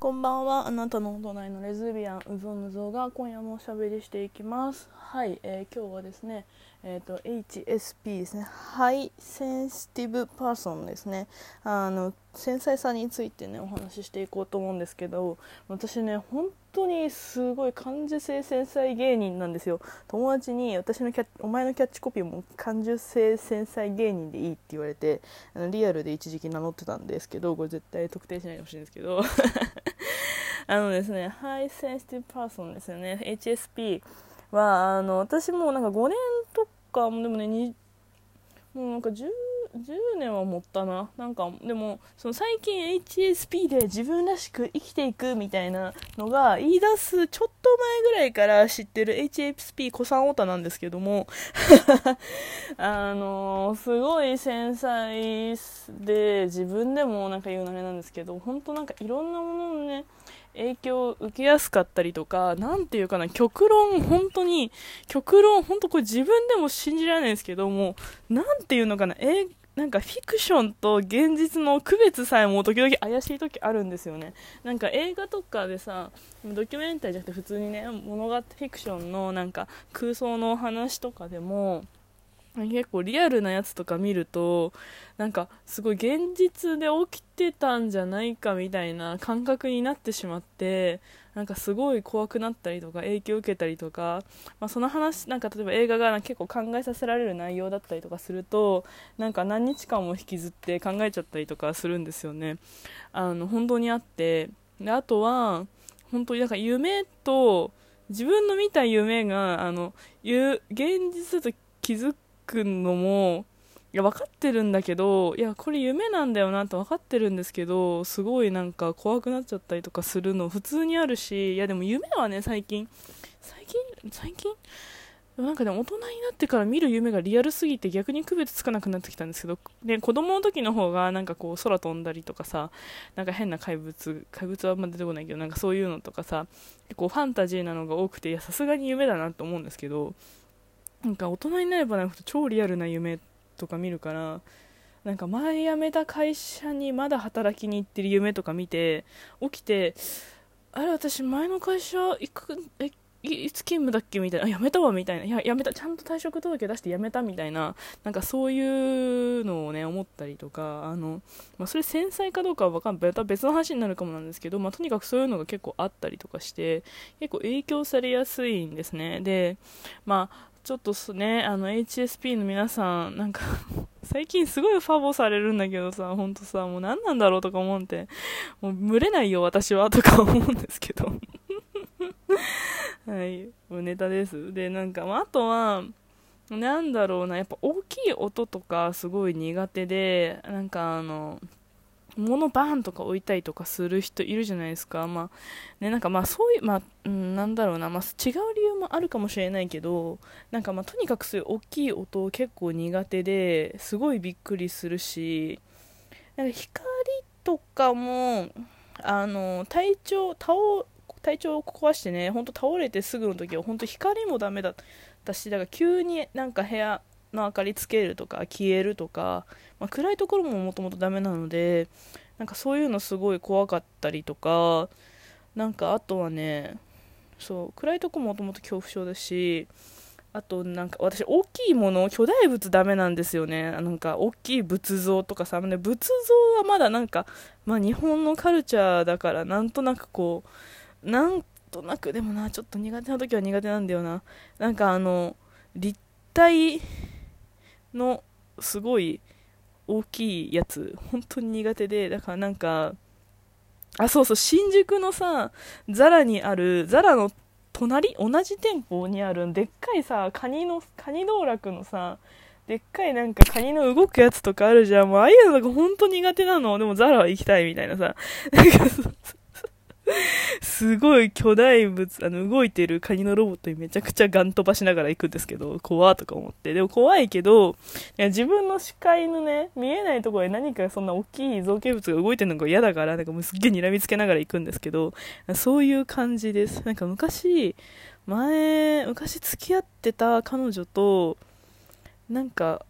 こんばんは。あなたのお隣のレズビアン、うぞむぞが今夜もおしゃべりしていきます。はい、えー、今日はですね、えーと、HSP ですね、ハイセンシティブパーソンですね。あの繊細さについてねお話ししていこうと思うんですけど、私ね本当にすごい感受性繊細芸人なんですよ。友達に私のキャッお前のキャッチコピーも感受性繊細芸人でいいって言われて、あのリアルで一時期名乗ってたんですけど、これ絶対特定しないでほしいんですけど。あのですね、 high sensitive person ですよね、HSP は、あの、私もなんか5年とか、でもね、もうなんか10 10年は持ったな。なんかでもその最近 HSP で自分らしく生きていくみたいなのが言い出すちょっと前ぐらいから知ってる HSP 古参オタなんですけども。あのすごい繊細で自分でもなんか言うのあれなんですけど本当なんかいろんなもののね影響を受けやすかったりとか、なんていうかな、極論、本当に、極論、本当これ自分でも信じられないんですけども、なんていうのかな、えなんかフィクションと現実の区別さえも時々怪しい時あるんですよね。なんか映画とかでさ、ドキュメンタリーじゃなくて普通にね、物語フィクションのなんか空想の話とかでも、結構リアルなやつとか見るとなんかすごい現実で起きてたんじゃないかみたいな感覚になってしまってなんかすごい怖くなったりとか影響を受けたりとか、まあ、その話なんか例えば映画が結構考えさせられる内容だったりとかするとなんか何日間も引きずって考えちゃったりとかするんですよね。あの本当にあって。であとは本当になんか夢と自分の見た夢があの現実と気づくのもいや分かってるんだけどいやこれ夢なんだよなと分かってるんですけどすごいなんか怖くなっちゃったりとかするの普通にあるしいやでも夢はね最近最近最近？なんかでも大人になってから見る夢がリアルすぎて逆に区別つかなくなってきたんですけど、で子供の時の方がなんかこう空飛んだりとかさ、なんか変な怪物、怪物はあんま出てこないけど、なんかそういうのとかさ、結構ファンタジーなのが多くて、さすがに夢だなと思うんですけど、なんか大人になればなるほど超リアルな夢とか見るからなんか前辞めた会社にまだ働きに行ってる夢とか見て起きてあれ私前の会社行くえいつ勤務だっけみたいな、辞めたわみたいな、いや、辞めた、ちゃんと退職届出して辞めたみたいな、なんかそういうのをね、思ったりとか、あの、まあ、それ繊細かどうかはわかんない、また別の話になるかもなんですけど、まあ、とにかくそういうのが結構あったりとかして、結構影響されやすいんですね。で、まあ、ちょっとね、あの、HSP の皆さん、なんか 最近すごいファボされるんだけどさ、ほんとさ、もう何なんだろうとか思って、もう群れないよ、私は、とか思うんですけど。はい、もうネタです。で、なんかま、あとは、なんだろうな、やっぱ大きい音とかすごい苦手で、なんかあの、物バーンとか置いたりとかする人いるじゃないですか。まあ、ね、なんかまあそういう、まあ、うん、なんだろうな、まあ違う理由もあるかもしれないけど、なんかまあとにかくそういう大きい音結構苦手で、すごいびっくりするし、なんか光とかも、あの、体調、倒、体調を壊してね、ほんと倒れてすぐの時は本当光もダメだったし、だから急になんか部屋、の明かりつけるとか消えるとか、まあ、暗いところももともとダメなのでなんかそういうのすごい怖かったりとかなんかあとはねそう暗いとこもともと恐怖症だしあとなんか私大きいもの巨大物ダメなんですよね。なんか大きい仏像とかさ、ね、仏像はまだなんか、まあ、日本のカルチャーだからなんとなくこうなんとなくでもなちょっと苦手な時は苦手なんだよな。なんかあの立体のすごい大きいやつ本当に苦手でだからなんかあそうそう新宿のさザラにあるザラの隣同じ店舗にあるでっかいさカニのカニ道楽のさでっかいなんかカニの動くやつとかあるじゃん。もうああいうのが本当苦手なの。でもザラは行きたいみたいなさ。なんかすごい巨大物、あの、動いてるカニのロボットにめちゃくちゃガン飛ばしながら行くんですけど、怖とか思って。でも怖いけど、いや自分の視界のね、見えないところで何かそんな大きい造形物が動いてるのが嫌だから、なんかもうすっげえ睨みつけながら行くんですけど、そういう感じです。なんか昔、前、昔付き合ってた彼女と、なんか、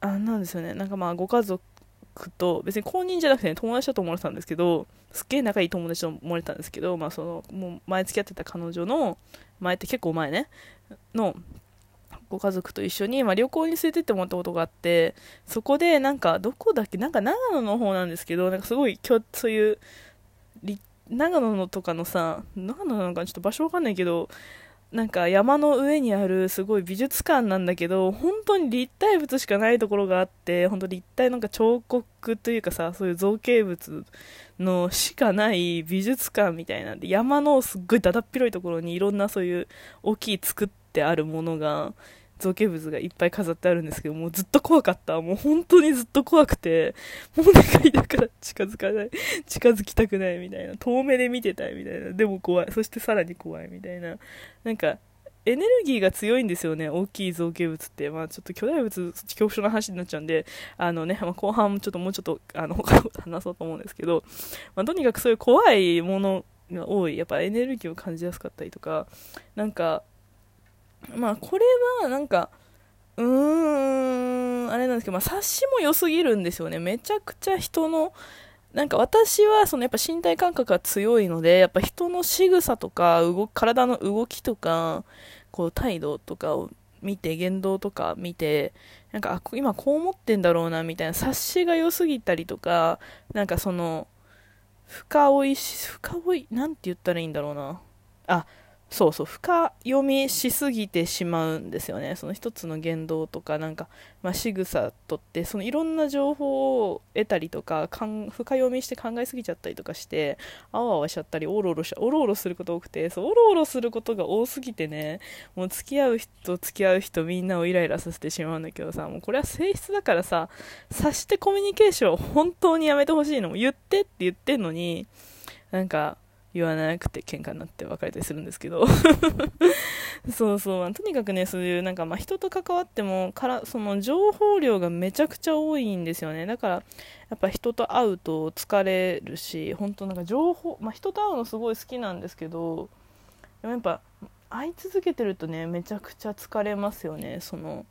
あ、なんですよね。なんかまあご家族くと別に公認じゃなくて、ね、友達だと思われてたんですけどすっげえ仲いい友達と思われたんですけど、まあ、そのもう前付き合ってた彼女の前って結構前ねのご家族と一緒に、まあ、旅行に連れてってもらったことがあってそこでなんかどこだっけなんか長野の方なんですけどなんかすごい今日そういう長野のとかのさ長野なのかちょっと場所わかんないけどなんか山の上にあるすごい美術館なんだけど本当に立体物しかないところがあって本当立体なんか彫刻というかさそういう造形物のしかない美術館みたいなんで山のすっごいだだっ広いところにいろんなそういう大きい作ってあるものが造形物がいっぱい飾ってあるんですけどもうずっと怖かった。もう本当にずっと怖くてもうお願いだから近づかない。近づきたくないみたいな。遠目で見てたいみたいな。でも怖い。そしてさらに怖いみたいな。なんかエネルギーが強いんですよね、大きい造形物って。まあちょっと巨大物、恐怖症の話になっちゃうんで、あのね、まあ、後半ちょっともうちょっと、あの、他のこと話そうと思うんですけど、まあ、とにかくそういう怖いものが多い。やっぱエネルギーを感じやすかったりとか、なんか、まあこれはなんか、うーん、あれなんですけど、まあ察しも良すぎるんですよね。めちゃくちゃ人の、なんか私はそのやっぱ身体感覚が強いので、やっぱ人の仕草とか動体の動きとか、こう態度とかを見て、言動とか見て、なんか、あ、今こう思ってんだろうな、みたいな察しが良すぎたりとか、なんかその、深追いし、深追い、なんて言ったらいいんだろうな。あ、そうそう深読みしすぎてしまうんですよね。その一つの言動とかなんか、まあ、仕草とってそのいろんな情報を得たりとかかん深読みして考えすぎちゃったりとかしてあわあわしちゃったりおろおろしおろおろすること多くてそうおろおろすることが多すぎてねもう付き合う人付き合う人みんなをイライラさせてしまうんだけどさもうこれは性質だからさ察してコミュニケーションを本当にやめてほしいの。も言ってって言ってんのになんか言わなくて喧嘩になって別れたりするんですけど。そうそう、まあ、とにかくねそういうなんかまあ人と関わってもからその情報量がめちゃくちゃ多いんですよね。だからやっぱ人と会うと疲れるし本当なんか情報、まあ、人と会うのすごい好きなんですけどでもやっぱ会い続けてるとねめちゃくちゃ疲れますよね。その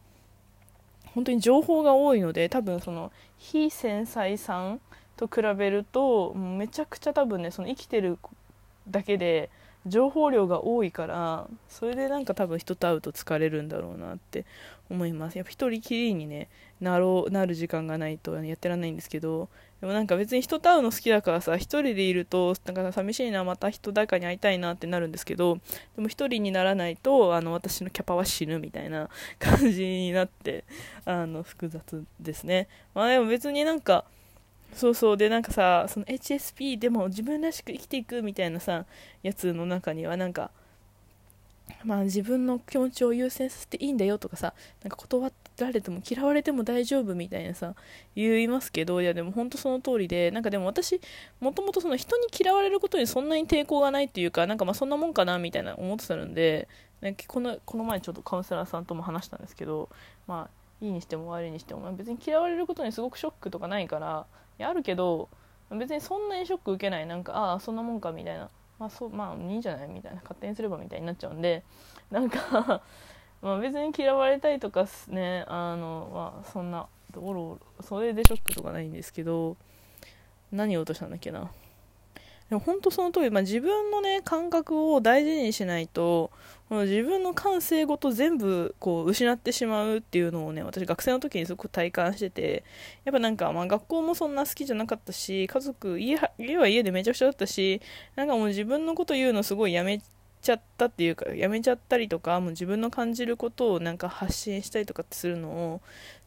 本当に情報が多いので多分その非繊細さんと比べるとめちゃくちゃ多分ねその生きてるだけで情報量が多いからそれでなんか多分人と会うと疲れるんだろうなって思います。やっぱ一人きりにねなろうなる時間がないとやってらんないんですけどでもなんか別に人と会うの好きだからさ一人でいるとなんか寂しいなまた人誰かに会いたいなってなるんですけどでも一人にならないとあの私のキャパは死ぬみたいな 感じになってあの複雑ですね。まあでも別になんかそうそう。でなんかさその HSP でも自分らしく生きていくみたいなさやつの中にはなんかまあ自分の気持ちを優先させていいんだよとかさなんか断られても嫌われても大丈夫みたいなさ言いますけどいやでも本当その通りでなんかでも私もともとその人に嫌われることにそんなに抵抗がないっていうかなんかまあそんなもんかなみたいな思ってたんでなんかこのこの前ちょっとカウンセラーさんとも話したんですけどまあいいにしても悪いにしても別に嫌われることにすごくショックとかないからやあるけど別にそんなにショック受けない。なんかああそんなもんかみたいな。まあそうまあいいんじゃない？みたいな。勝手にすればみたいになっちゃうんで。なんかまあ別に嫌われたいとかね。あのまあそんなおろおろ。それでショックとかないんですけど。何を落としたんだっけな？でも本当その通り、まあ、自分のね感覚を大事にしないと自分の感性ごと全部こう失ってしまうっていうのをね私学生の時にすごく体感しててやっぱなんか、まあ、学校もそんな好きじゃなかったし家族家は家でめちゃくちゃだったしなんかもう自分のこと言うのすごいやめちゃったっていうかやめちゃったりとかもう自分の感じることをなんか発信したりとかするのを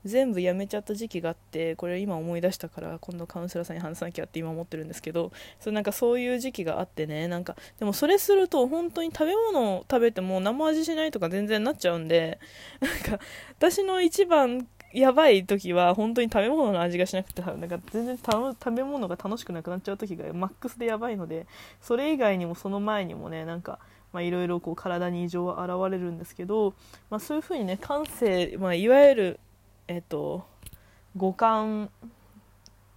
全部やめちゃった時期があってこれ今思い出したから今度カウンセラーさんに話さなきゃって今思ってるんですけどそなんかそういう時期があってねなんかでもそれすると本当に食べ物を食べても何も味しないとか全然なっちゃうんで なんか私の一番やばい時は本当に食べ物の味がしなくてなんか全然食べ物が楽しくなくなっちゃう時がマックスでやばいのでそれ以外にもその前にもねなんかいろいろ体に異常は現れるんですけど、まあ、そういうふうにね感性、まあ、いわゆる、えっと、五感っ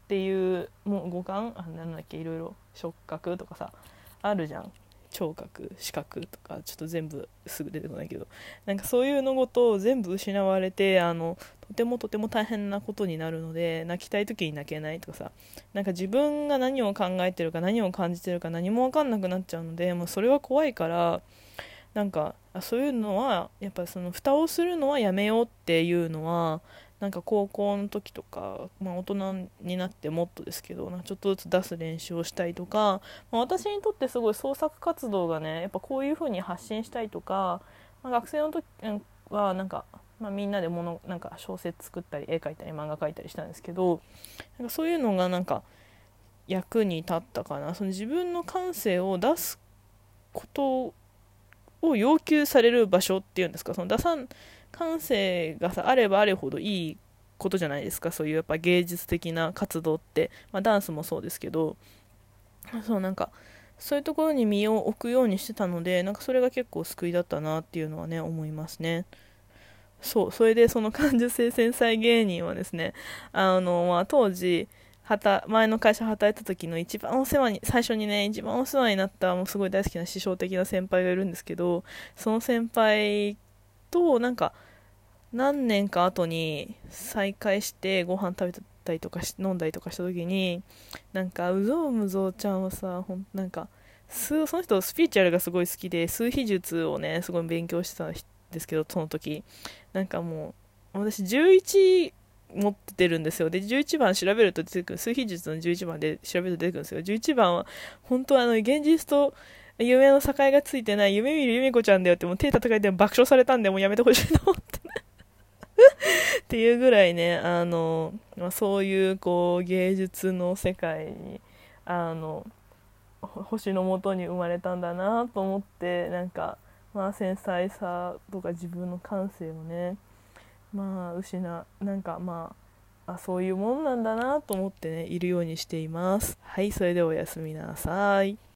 ていうもう五感？あなんだっけ？いろいろ。触覚とかさあるじゃん。聴覚視覚とかちょっと全部すぐ出てこないけどなんかそういうのごと全部失われてあのとてもとても大変なことになるので泣きたい時に泣けないとかさなんか自分が何を考えてるか何を感じてるか何も分かんなくなっちゃうのでもうそれは怖いからなんかそういうのはやっぱその蓋をするのはやめようっていうのはなんか高校の時とか、まあ、大人になってもっとですけどちょっとずつ出す練習をしたいとか、まあ、私にとってすごい創作活動がねやっぱこういう風に発信したいとか、まあ、学生の時はなんか、まあ、みんなで物なんか小説作ったり絵描いたり漫画描いたりしたんですけどなんかそういうのがなんか役に立ったかな。その自分の感性を出すことを要求される場所っていうんですかその出さん感性がさあればあるほどいいことじゃないですか。そういうやっぱ芸術的な活動って、まあ、ダンスもそうですけど。そうなんかそういうところに身を置くようにしてたのでなんかそれが結構救いだったなっていうのはね思いますね。そうそれでその感受性繊細芸人はですねあの、まあ、当時前の会社働いた時の一番お世話に最初にね一番お世話になったもうすごい大好きな師匠的な先輩がいるんですけどその先輩となんか何年か後に再会してご飯食べたりとか飲んだりとかした時になんかうぞうむぞうちゃんはさほんなんかその人スピリチュアルがすごい好きで数秘術をねすごい勉強してたんですけどその時。なんかもう私11持ってるんですよ。で11番調べると出てくる数秘術の11番で調べると出てくるんですよ11番は本当はあの現実と夢の境がついてない。夢見るゆめ子ちゃんだよってもう手叩かれて爆笑されたんでもうやめてほしいと思って っていうぐらいねあの、まあ、そういうこう芸術の世界にあの星のもとに生まれたんだなと思ってなんか、まあ、繊細さとか自分の感性をねまあ失なんかまああそういうもんなんだなと思ってねいるようにしています。はいそれではおやすみなさい。